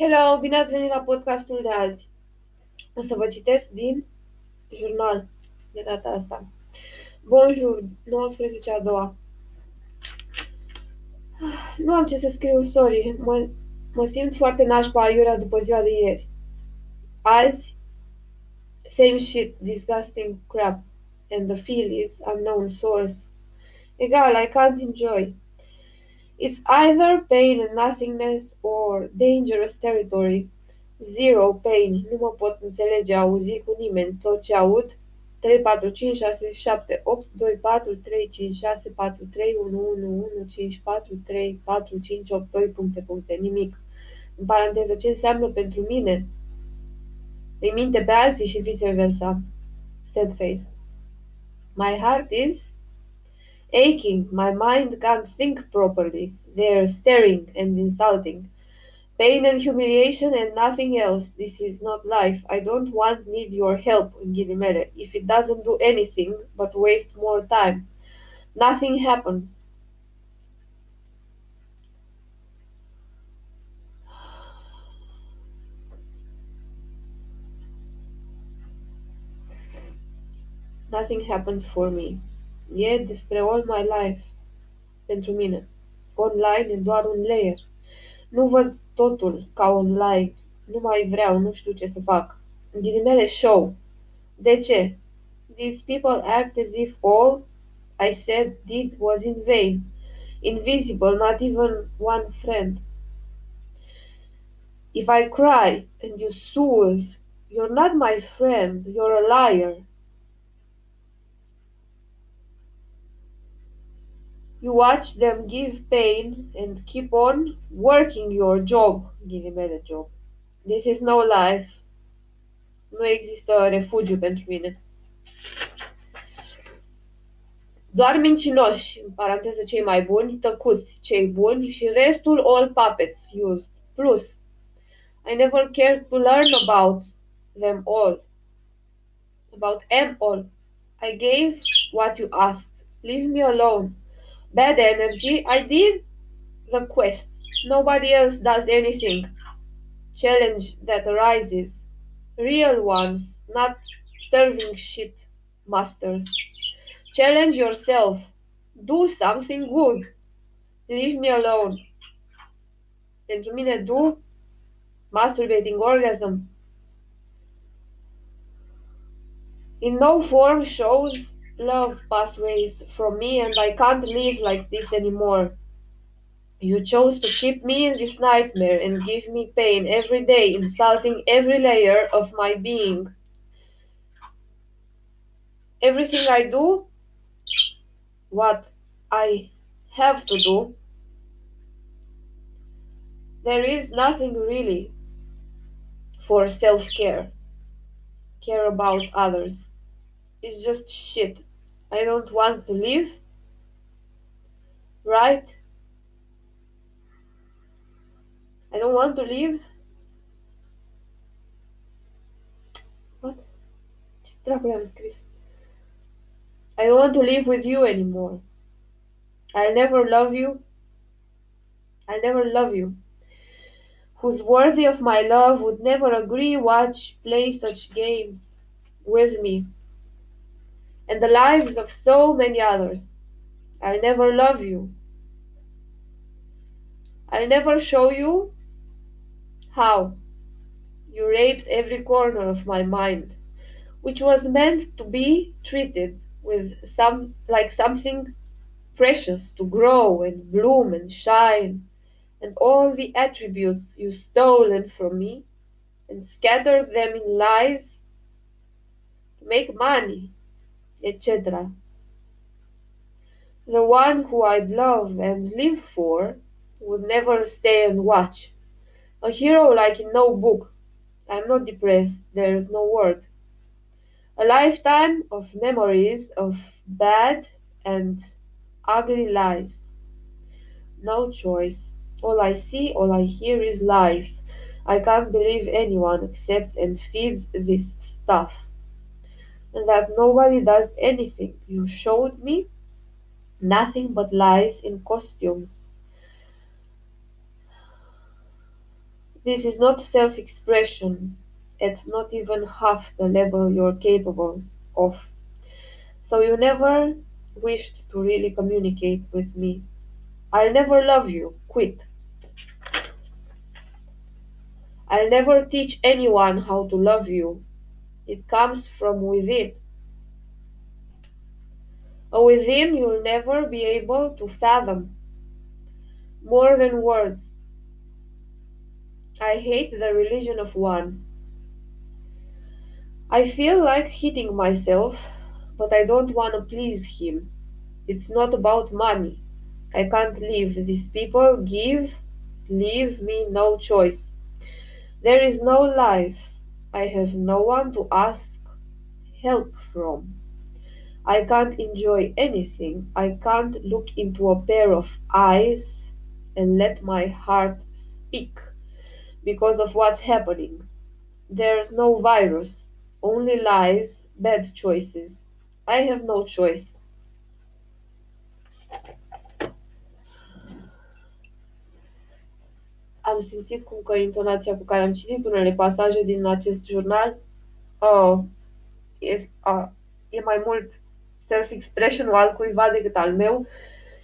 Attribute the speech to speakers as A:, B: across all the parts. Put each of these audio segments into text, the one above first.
A: Hello, bine ați venit la podcastul de azi. O să vă citesc din jurnal de data asta. Bonjour, 19 a doua. Nu am ce să scriu, sorry. Mă, mă simt foarte nașpa aiurea după ziua de ieri. Azi, same shit, disgusting crap. And the feel is unknown source. Egal, I can't enjoy. It's either pain and nothingness or dangerous territory. Zero pain. Nu mă pot înțelege, auzi cu nimeni. Tot ce aud 3, 4, 5, 6, 7, 8, 2, 4, 3, 5, 6, 4, 3, 1, 1, 1, 5, 4, 3, 4, 5, 8, 2, puncte, puncte, nimic. În paranteză, ce înseamnă pentru mine? Îi minte pe alții și viceversa. Sad face. My heart is aching. My mind can't think properly. They're staring and insulting. Pain and humiliation and nothing else. This is not life. I don't want need your help, ghilimele, if it doesn't do anything but waste more time. Nothing happens. Nothing happens for me. E despre all my life. Pentru mine. Online e doar un layer. Nu văd totul ca online. Nu mai vreau, nu știu ce să fac. Ghilimele show. De ce? These people act as if all I said did was in vain. Invisible, not even one friend. If I cry and you soothe, you're not my friend, you're a liar. You watch them give pain and keep on working your job, ghilimele job. This is no life. Nu există refugiu pentru mine. Doar mincinoși, în paranteză cei mai buni, tăcuți cei buni și restul all puppets used. Plus, I never cared to learn about them all. About them all. I gave what you asked. Leave me alone. Bad energy. I did the quest. Nobody else does anything. Challenge that arises. Real ones, not serving shit masters. Challenge yourself. Do something good. Leave me alone. Pentru mine, do masturbating orgasm in no form shows love pathways from me and I can't live like this anymore. You chose to keep me in this nightmare and give me pain every day, insulting every layer of my being. Everything I do, what I have to do, there is nothing really for self care, care about others. It's just shit. I don't want to live. Right? I don't want to live. What? I don't want to live with you anymore. I'll never love you. I'll never love you. Who's worthy of my love would never agree, watch, play such games with me and the lives of so many others. I'll never love you. I'll never show you how you raped every corner of my mind, which was meant to be treated with some like something precious to grow and bloom and shine, and all the attributes you stolen from me and scattered them in lies to make money etc. The one who I'd love and live for would never stay and watch. A hero like in no book. I'm not depressed, there's no word. A lifetime of memories of bad and ugly lies. No choice. All I see, all I hear is lies. I can't believe anyone accepts and feeds this stuff and that nobody does anything. You showed me nothing but lies in costumes. This is not self expression at not even half the level you're capable of. So you never wished to really communicate with me. I'll never love you. Quit. I'll never teach anyone how to love you. It comes from within. Within you'll never be able to fathom. More than words. I hate the religion of one. I feel like hitting myself, but I don't want to please him. It's not about money. I can't leave. These people give, leave me no choice. There is no life. I have no one to ask help from. I can't enjoy anything. I can't look into a pair of eyes and let my heart speak because of what's happening. There's no virus, only lies, bad choices. I have no choice. Am simțit cum că intonația cu care am citit unele pasaje din acest jurnal uh, e, uh, e mai mult self-expression-ul altcuiva decât al meu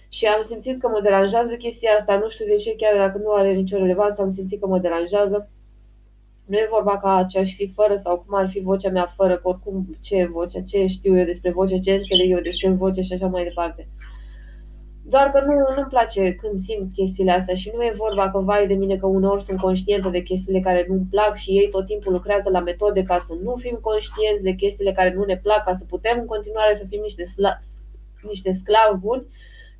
A: și am simțit că mă deranjează chestia asta, nu știu de ce, chiar dacă nu are nicio relevanță, am simțit că mă deranjează. Nu e vorba ca ce aș fi fără sau cum ar fi vocea mea fără, că oricum ce e vocea, ce știu eu despre voce, ce înțeleg eu despre voce și așa mai departe. Doar că nu, nu-mi place când simt chestiile astea și nu e vorba că vai de mine că uneori sunt conștientă de chestiile care nu-mi plac și ei tot timpul lucrează la metode ca să nu fim conștienți de chestiile care nu ne plac, ca să putem în continuare să fim niște, sla- niște sclavi buni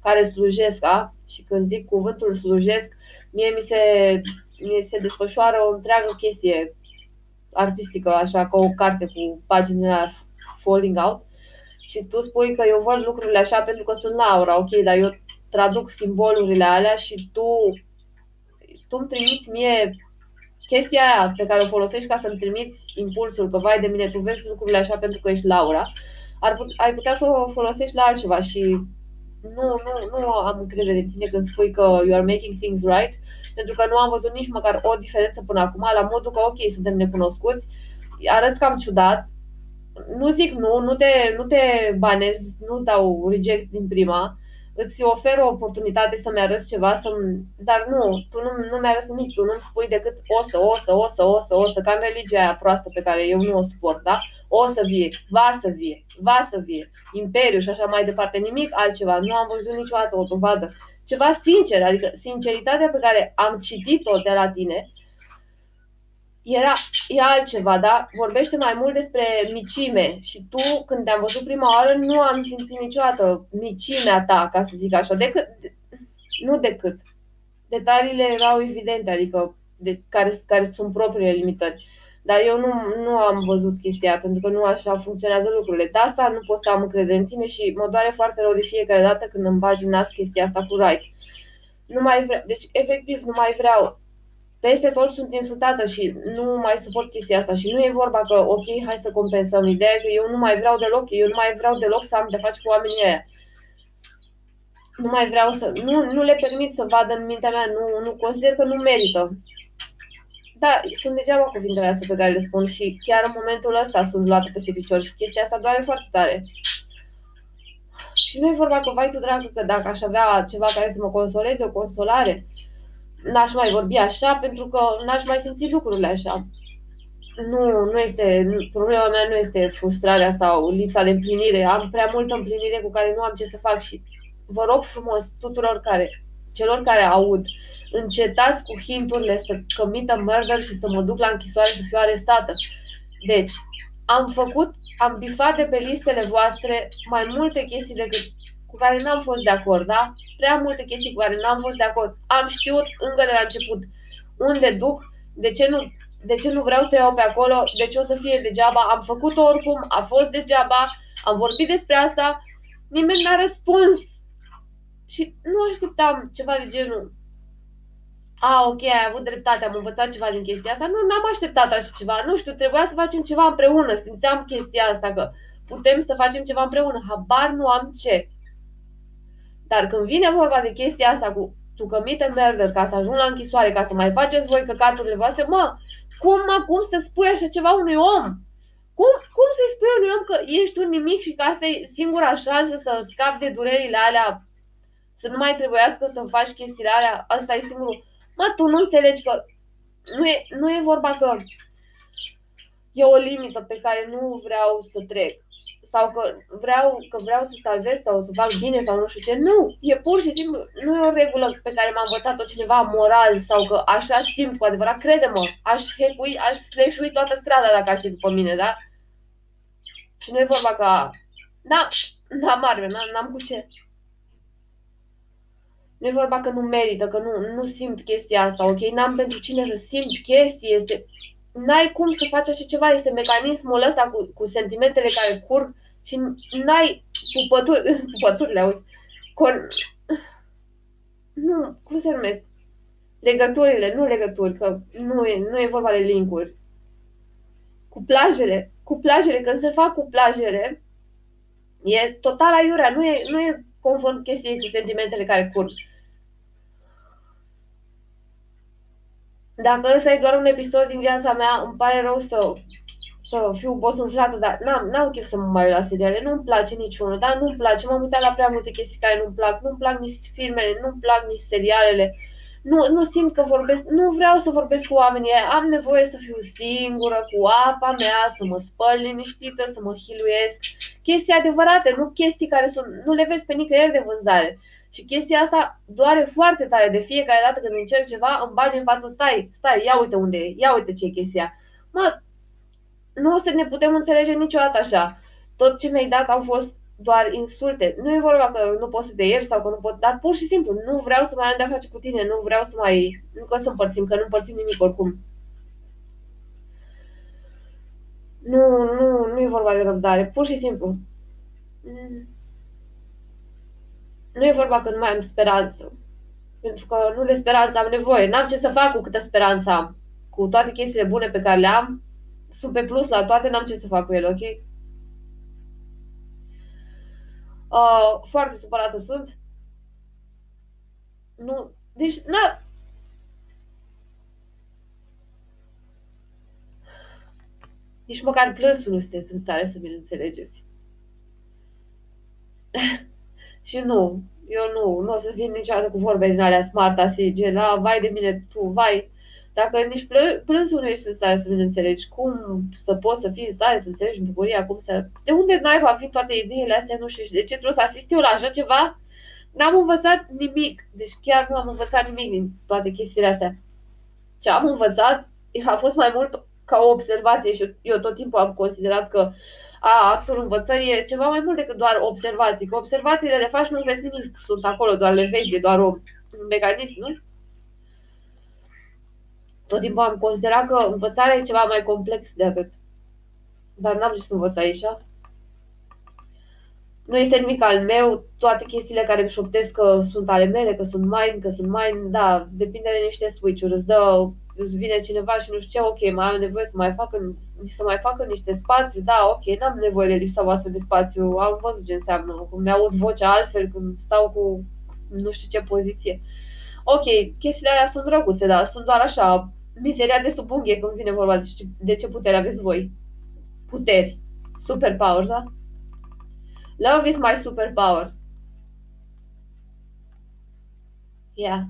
A: care slujesc, a? Și când zic cuvântul slujesc, mie mi se, mi se desfășoară o întreagă chestie artistică, așa, ca o carte cu paginile falling out și tu spui că eu văd lucrurile așa pentru că sunt Laura, ok, dar eu traduc simbolurile alea și tu, tu îmi trimiți mie chestia aia pe care o folosești ca să-mi trimiți impulsul că vai de mine, tu vezi lucrurile așa pentru că ești Laura, ar put, ai putea să o folosești la altceva și nu, nu, nu am încredere în tine când spui că you are making things right, pentru că nu am văzut nici măcar o diferență până acum, la modul că ok, suntem necunoscuți, arăți cam ciudat, nu zic nu, nu te, nu te banez, nu-ți dau reject din prima, îți ofer o oportunitate să-mi arăți ceva, să dar nu, tu nu, nu mi-arăți nimic, tu nu-mi spui decât o să, o să, o să, o să, o să, ca în religia aia proastă pe care eu nu o suport, da? O să vie, va să vie, va să vie, imperiu și așa mai departe, nimic altceva, nu am văzut niciodată o dovadă. Ceva sincer, adică sinceritatea pe care am citit-o de la tine, era, e altceva, da? Vorbește mai mult despre micime și tu, când te-am văzut prima oară, nu am simțit niciodată micimea ta, ca să zic așa, decât, nu decât. Detaliile erau evidente, adică de, care, care sunt propriile limitări. Dar eu nu, nu am văzut chestia, pentru că nu așa funcționează lucrurile. De asta nu pot să am încredere în tine și mă doare foarte rău de fiecare dată când îmi bagi în nas chestia asta cu right. Nu mai vreau, deci efectiv nu mai vreau peste tot sunt insultată și nu mai suport chestia asta și nu e vorba că ok, hai să compensăm. Ideea că eu nu mai vreau deloc, eu nu mai vreau deloc să am de face cu oamenii ăia. Nu mai vreau să, nu, nu le permit să vadă în mintea mea, nu, nu consider că nu merită. Da, sunt degeaba cuvintele astea pe care le spun și chiar în momentul ăsta sunt luate pe picior și chestia asta doare foarte tare. Și nu e vorba că, vai tu dragă, că dacă aș avea ceva care să mă consoleze, o consolare, n-aș mai vorbi așa pentru că n-aș mai simți lucrurile așa. Nu, nu este, problema mea nu este frustrarea sau lipsa de împlinire. Am prea multă împlinire cu care nu am ce să fac și vă rog frumos tuturor care, celor care aud, încetați cu hinturile să comită murder și să mă duc la închisoare să fiu arestată. Deci, am făcut, am bifat de pe listele voastre mai multe chestii decât cu care n-am fost de acord, da? Prea multe chestii cu care n-am fost de acord. Am știut încă de la început unde duc, de ce nu, de ce nu vreau să iau pe acolo, de ce o să fie degeaba. Am făcut-o oricum, a fost degeaba, am vorbit despre asta, nimeni n-a răspuns. Și nu așteptam ceva de genul. A, ok, ai avut dreptate, am învățat ceva din chestia asta. Nu, n-am așteptat așa ceva. Nu știu, trebuia să facem ceva împreună. Simțeam chestia asta că putem să facem ceva împreună. Habar nu am ce. Dar când vine vorba de chestia asta cu to commit a murder, ca să ajung la închisoare, ca să mai faceți voi căcaturile voastre, mă, cum, mă, cum să spui așa ceva unui om? Cum, cum să-i spui unui om că ești un nimic și că asta e singura șansă să scapi de durerile alea, să nu mai trebuiască să faci chestiile alea, asta e singurul. Mă, tu nu înțelegi că nu e, nu e vorba că e o limită pe care nu vreau să trec sau că vreau, că vreau să salvez sau să fac bine sau nu știu ce. Nu, e pur și simplu, nu e o regulă pe care m-a învățat-o cineva moral sau că așa simt cu adevărat. Crede-mă, aș hecui, aș sleșui toată strada dacă ar fi după mine, da? Și nu e vorba ca... Da, n-am arme, n-am cu ce. Nu e vorba că nu merită, că nu, nu simt chestia asta, ok? N-am pentru cine să simt chestii, este... N-ai cum să faci așa ceva, este mecanismul ăsta cu, cu sentimentele care curg și n-ai pupături, pupăturile, auzi, con... Nu, cum se numesc? Legăturile, nu legături, că nu e, nu e vorba de linkuri. Cu plajele, cu plajele, când se fac cu plajele, e total aiurea, nu e, nu e conform chestiei cu sentimentele care curg. Dacă ăsta e doar un episod din viața mea, îmi pare rău să să fiu bosunflată, dar n-am, n-am chef să mă mai uit la seriale, nu-mi place niciunul, dar nu-mi place, m-am uitat la prea multe chestii care nu-mi plac, nu-mi plac nici filmele, nu-mi plac nici serialele, nu, nu simt că vorbesc, nu vreau să vorbesc cu oamenii, am nevoie să fiu singură, cu apa mea, să mă spăl liniștită, să mă hiluiesc, chestii adevărate, nu chestii care sunt, nu le vezi pe nicăieri de vânzare. Și chestia asta doare foarte tare. De fiecare dată când încerc ceva, îmi bagi în față, stai, stai, ia uite unde e, ia uite ce e chestia. Mă, nu o să ne putem înțelege niciodată așa. Tot ce mi-ai dat au fost doar insulte. Nu e vorba că nu poți să te ierți sau că nu pot, dar pur și simplu nu vreau să mai am de-a face cu tine, nu vreau să mai, nu că să împărțim, că nu împărțim nimic oricum. Nu, nu, nu e vorba de răbdare, pur și simplu. Nu e vorba că nu mai am speranță. Pentru că nu de speranță am nevoie. N-am ce să fac cu câtă speranță am. Cu toate chestiile bune pe care le am, sunt pe plus la toate, n-am ce să fac cu ele, ok? Uh, foarte supărată sunt. Nu, deci, na... Nici măcar plânsul nu sunteți în stare să mi-l înțelegeți. și nu, eu nu, nu o să vin niciodată cu vorbe din alea smart, así, gen, a, vai de mine tu, vai, dacă nici plă, plânsul nu ești în stare să înțelegi, cum să poți să fii în stare să înțelegi bucuria, cum să... De unde n-ai va fi toate ideile astea, nu știu, de ce trebuie să asist eu la așa ceva? N-am învățat nimic, deci chiar nu am învățat nimic din toate chestiile astea. Ce am învățat a fost mai mult ca o observație și eu tot timpul am considerat că a, actul învățării e ceva mai mult decât doar observații, că observațiile le faci, nu vezi nimic, sunt acolo, doar le vezi, e doar un mecanism, nu? Tot timpul am considerat că învățarea e ceva mai complex de atât. Dar n-am ce să învăț aici. Nu este nimic al meu, toate chestiile care îmi șoptesc că sunt ale mele, că sunt mine, că sunt mine, da, depinde de niște switch-uri, îți dă, îți vine cineva și nu știu ce, ok, mai am nevoie să mai facă, să mai facă niște spațiu, da, ok, n-am nevoie de lipsa voastră de spațiu, am văzut ce înseamnă, cum mi-aud vocea altfel când stau cu nu știu ce poziție. Ok, chestiile alea sunt drăguțe, dar sunt doar așa, mizeria de sub unghie când vine vorba de ce, de ce putere aveți voi. Puteri. Superpowers, da? Love is my superpower. Yeah.